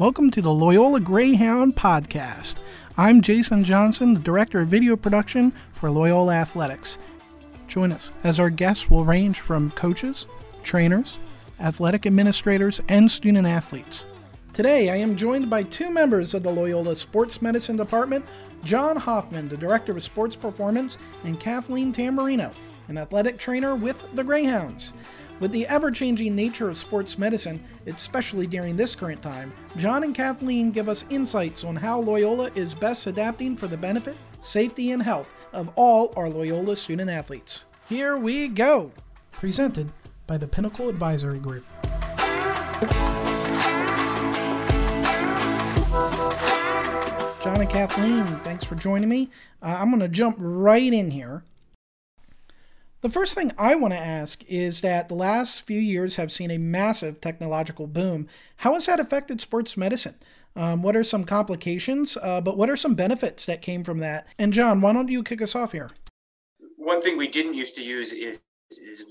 Welcome to the Loyola Greyhound Podcast. I'm Jason Johnson, the Director of Video Production for Loyola Athletics. Join us as our guests will range from coaches, trainers, athletic administrators, and student athletes. Today, I am joined by two members of the Loyola Sports Medicine Department John Hoffman, the Director of Sports Performance, and Kathleen Tamberrino, an athletic trainer with the Greyhounds. With the ever changing nature of sports medicine, especially during this current time, John and Kathleen give us insights on how Loyola is best adapting for the benefit, safety, and health of all our Loyola student athletes. Here we go! Presented by the Pinnacle Advisory Group. John and Kathleen, thanks for joining me. Uh, I'm going to jump right in here. The first thing I want to ask is that the last few years have seen a massive technological boom. How has that affected sports medicine? Um, what are some complications, uh, but what are some benefits that came from that? And John, why don't you kick us off here? One thing we didn't used to use is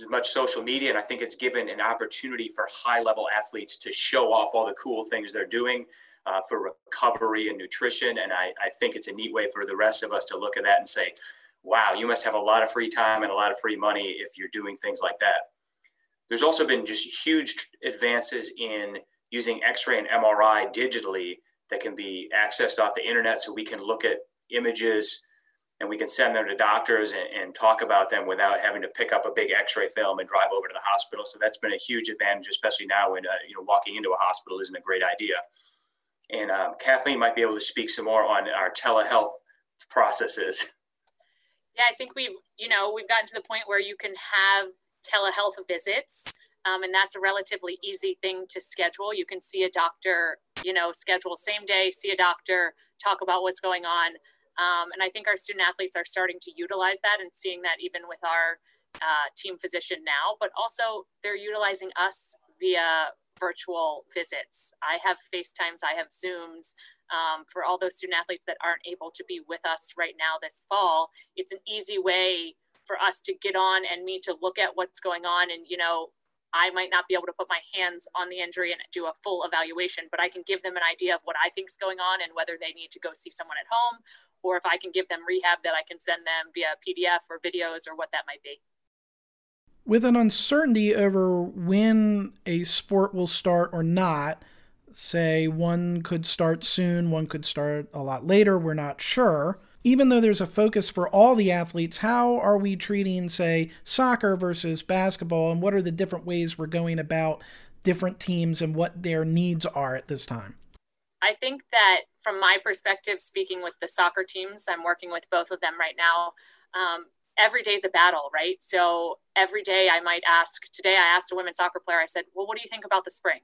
much social media, and I think it's given an opportunity for high level athletes to show off all the cool things they're doing uh, for recovery and nutrition. And I, I think it's a neat way for the rest of us to look at that and say, wow, you must have a lot of free time and a lot of free money if you're doing things like that. There's also been just huge advances in using X-ray and MRI digitally that can be accessed off the internet so we can look at images and we can send them to doctors and, and, talk about them without having to pick up a big x-ray film and drive over to the hospital. So that's been a huge advantage especially now when uh, you know walking into a hospital isn't a great idea. And um, kathleen might be able to speak some more on our telehealth processes yeah, I think we've, you know, we've gotten to the point where you can have telehealth visits. Um, and that's a relatively easy thing to schedule. You can see a doctor, you know, schedule same day, see a doctor, talk about what's going on. Um, and I think our student athletes are starting to utilize that and seeing that even with our uh, team physician now, but also they're utilizing us via virtual visits. I have FaceTimes, I have Zooms, um, for all those student athletes that aren't able to be with us right now this fall, it's an easy way for us to get on and me to look at what's going on. And, you know, I might not be able to put my hands on the injury and do a full evaluation, but I can give them an idea of what I think is going on and whether they need to go see someone at home or if I can give them rehab that I can send them via PDF or videos or what that might be. With an uncertainty over when a sport will start or not, say one could start soon, one could start a lot later, we're not sure. Even though there's a focus for all the athletes, how are we treating, say, soccer versus basketball, and what are the different ways we're going about different teams and what their needs are at this time? I think that from my perspective, speaking with the soccer teams, I'm working with both of them right now. Um, every day is a battle, right? So every day I might ask, today I asked a women's soccer player, I said, Well, what do you think about the spring?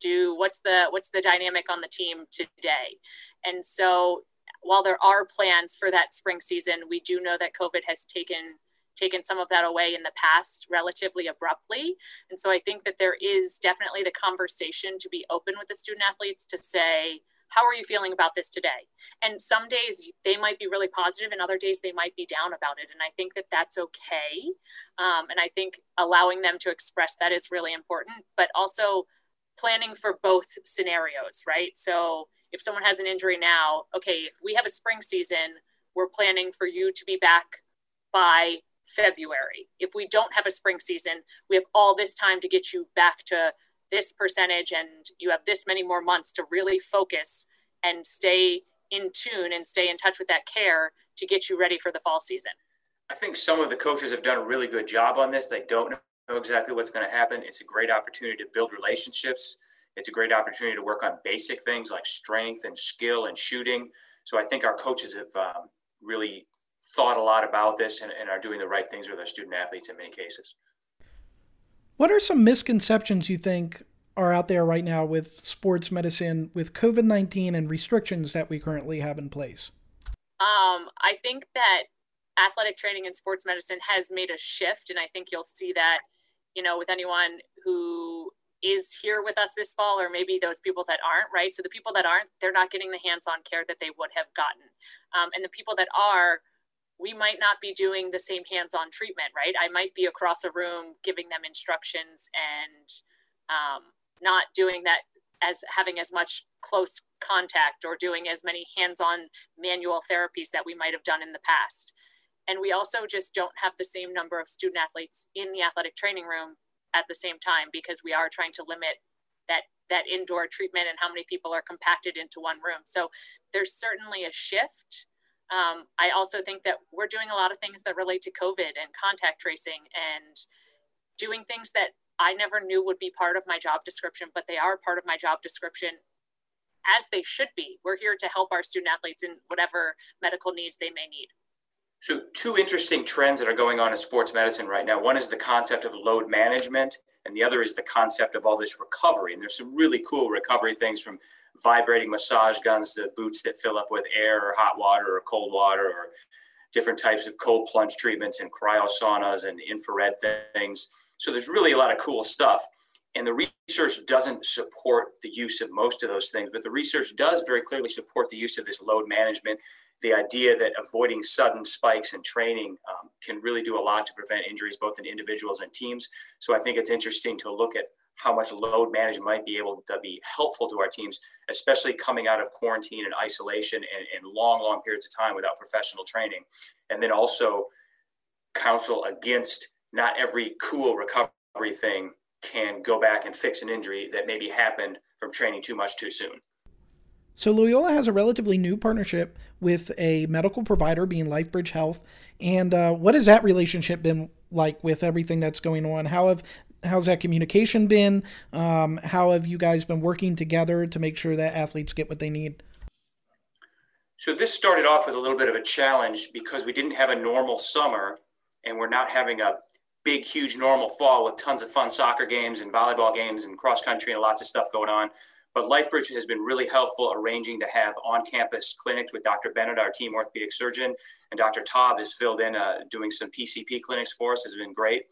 Do what's the what's the dynamic on the team today? And so while there are plans for that spring season we do know that covid has taken taken some of that away in the past relatively abruptly. And so i think that there is definitely the conversation to be open with the student athletes to say how are you feeling about this today? And some days they might be really positive and other days they might be down about it. And i think that that's okay. Um, and i think allowing them to express that is really important. But also planning for both scenarios, right? So if someone has an injury now, okay, if we have a spring season, we're planning for you to be back by February. If we don't have a spring season, we have all this time to get you back to this percentage and you have this many more months to really focus and stay in tune and stay in touch with that care to get you ready for the fall season. I think some of the coaches have done a really good job on this. They don't know exactly what's going to happen. It's a great opportunity to build relationships. It's a great opportunity to work on basic things like strength and skill and shooting. So I think our coaches have um, really thought a lot about this and, and are doing the right things with our student athletes in many cases. What are some misconceptions you think are out there right now with sports medicine with COVID 19 and restrictions that we currently have in place? Um, I think that athletic training and sports medicine has made a shift, and I think you'll see that you know, with anyone who is here with us this fall, or maybe those people that aren't, right? So the people that aren't, they're not getting the hands on care that they would have gotten. Um, and the people that are, we might not be doing the same hands on treatment, right? I might be across a room giving them instructions and um, not doing that as having as much close contact or doing as many hands-on manual therapies that we might have done in the past. And we also just don't have the same number of student athletes in the athletic training room at the same time because we are trying to limit that that indoor treatment and how many people are compacted into one room. So there's certainly a shift. Um, I also think that we're doing a lot of things that relate to COVID and contact tracing and doing things that I never knew would be part of my job description, but they are part of my job description as they should be. We're here to help our student athletes in whatever medical needs they may need. So, two interesting trends that are going on in sports medicine right now. One is the concept of load management, and the other is the concept of all this recovery. And there's some really cool recovery things from vibrating massage guns to boots that fill up with air or hot water or cold water or different types of cold plunge treatments and cryosaunas and infrared things. So there's really a lot of cool stuff. And the research doesn't support the use of most of those things, but the research does very clearly support the use of this load management. The idea that avoiding sudden spikes in training um, can really do a lot to prevent injuries, both in individuals and teams. So I think it's interesting to look at how much load management might be able to be helpful to our teams, especially coming out of quarantine and isolation and, and long, long periods of time without professional training. And then also counsel against not every cool recovery thing can go back and fix an injury that maybe happened from training too much too soon. So Loyola has a relatively new partnership with a medical provider, being LifeBridge Health. And uh, what has that relationship been like with everything that's going on? How have how's that communication been? Um, how have you guys been working together to make sure that athletes get what they need? So this started off with a little bit of a challenge because we didn't have a normal summer, and we're not having a big, huge normal fall with tons of fun soccer games and volleyball games and cross country and lots of stuff going on. But LifeBridge has been really helpful arranging to have on campus clinics with Dr. Bennett, our team orthopedic surgeon, and Dr. Taub has filled in uh, doing some PCP clinics for us, has been great.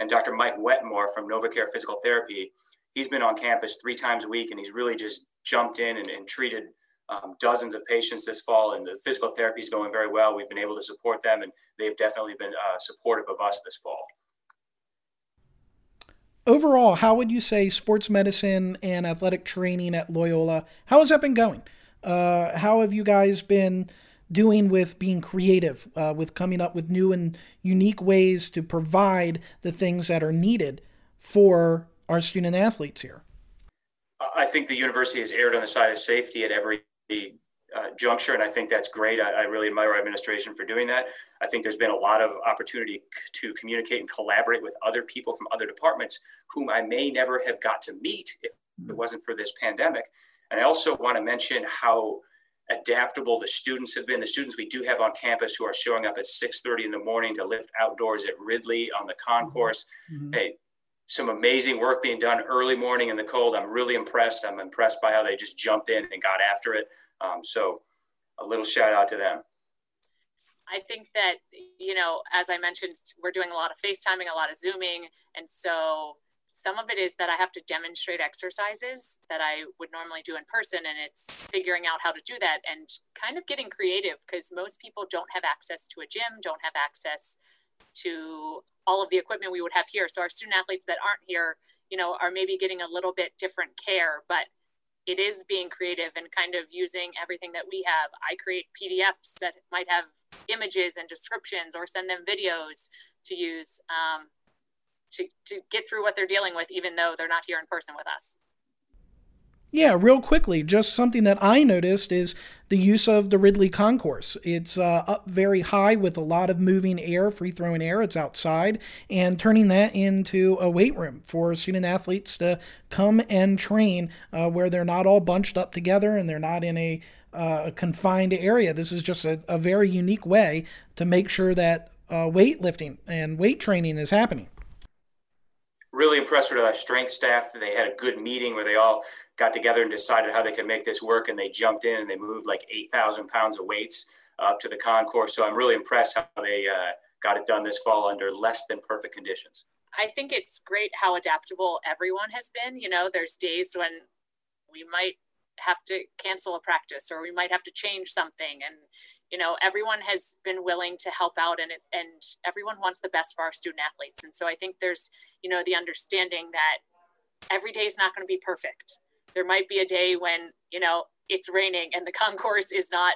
And Dr. Mike Wetmore from NovaCare Physical Therapy, he's been on campus three times a week and he's really just jumped in and, and treated um, dozens of patients this fall. And the physical therapy is going very well. We've been able to support them and they've definitely been uh, supportive of us this fall overall, how would you say sports medicine and athletic training at Loyola? How has that been going? Uh, how have you guys been doing with being creative, uh, with coming up with new and unique ways to provide the things that are needed for our student athletes here? I think the university has erred on the side of safety at every uh, juncture, and I think that's great. I, I, really admire our administration for doing that. I think there's been a lot of opportunity to communicate and collaborate with other people from other departments whom I may never have got to meet if it wasn't for this pandemic. And I also want to mention how adaptable the students have been. The students we do have on campus who are showing up at 6:30 in the morning to lift outdoors at Ridley on the concourse. Mm-hmm. Hey, some amazing work being done early morning in the cold. I'm really impressed. I'm impressed by how they just jumped in and got after it. Um, so a little shout out to them. I think that, you know, as I mentioned, we're doing a lot of FaceTiming, a lot of Zooming. And so some of it is that I have to demonstrate exercises that I would normally do in person. And it's figuring out how to do that and kind of getting creative because most people don't have access to a gym, don't have access to all of the equipment we would have here. So our student athletes that aren't here, you know, are maybe getting a little bit different care, but it is being creative and kind of using everything that we have. I create PDFs that might have images and descriptions or send them videos to use um, to, to get through what they're dealing with, even though they're not here in person with us. Yeah, real quickly, just something that I noticed is the use of the Ridley concourse. It's uh, up very high with a lot of moving air, free throwing air. It's outside, and turning that into a weight room for student athletes to come and train uh, where they're not all bunched up together and they're not in a uh, confined area. This is just a, a, very unique way to make sure that uh, weightlifting and weight training is happening really impressed with our strength staff. They had a good meeting where they all got together and decided how they could make this work, and they jumped in and they moved like 8,000 pounds of weights up to the concourse. So I'm really impressed how they uh, got it done this fall under less than perfect conditions. I think it's great how adaptable everyone has been. You know, there's days when we might have to cancel a practice or we might have to change something and you know everyone has been willing to help out and and everyone wants the best for our student athletes. And so i think there's you know the understanding that every day is not going to be perfect. There might be a day when you know it's raining and the concourse is not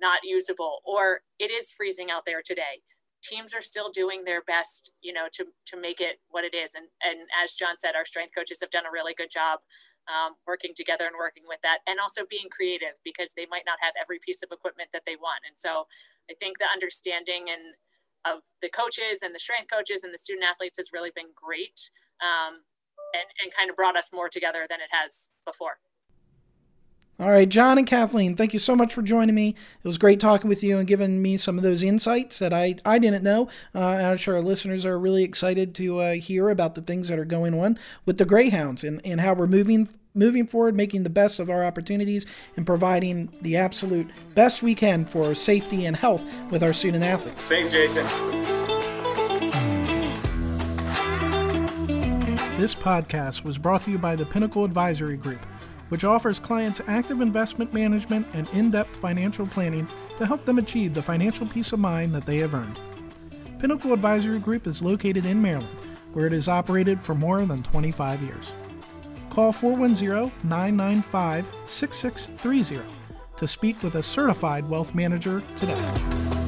not usable or it is freezing out there today. Teams are still doing their best you know to to make it what it is. And and as john said our strength coaches have done a really good job um, working together and working with that and also being creative because they might not have every piece of equipment that they want. And so i think the understanding and of the coaches and the strength coaches and the student athletes has really been great um, and, and kind of brought us more together than it has before all right, John and Kathleen, thank you so much for joining me. It was great talking with you and giving me some of those insights that I, I didn't know. Uh, I'm sure our listeners are really excited to uh, hear about the things that are going on with the Greyhounds and, and how we're moving moving forward, making the best of our opportunities, and providing the absolute best we can for safety and health with our student athletes. Thanks, Jason. This podcast was brought to you by the Pinnacle Advisory Group which offers clients active investment management and in depth financial planning to help them achieve the financial peace of mind that they have earned. Pinnacle Advisory Group is located in Maryland, where it has operated for more than 25 years. Call 410 995 6630 to speak with a certified wealth manager today.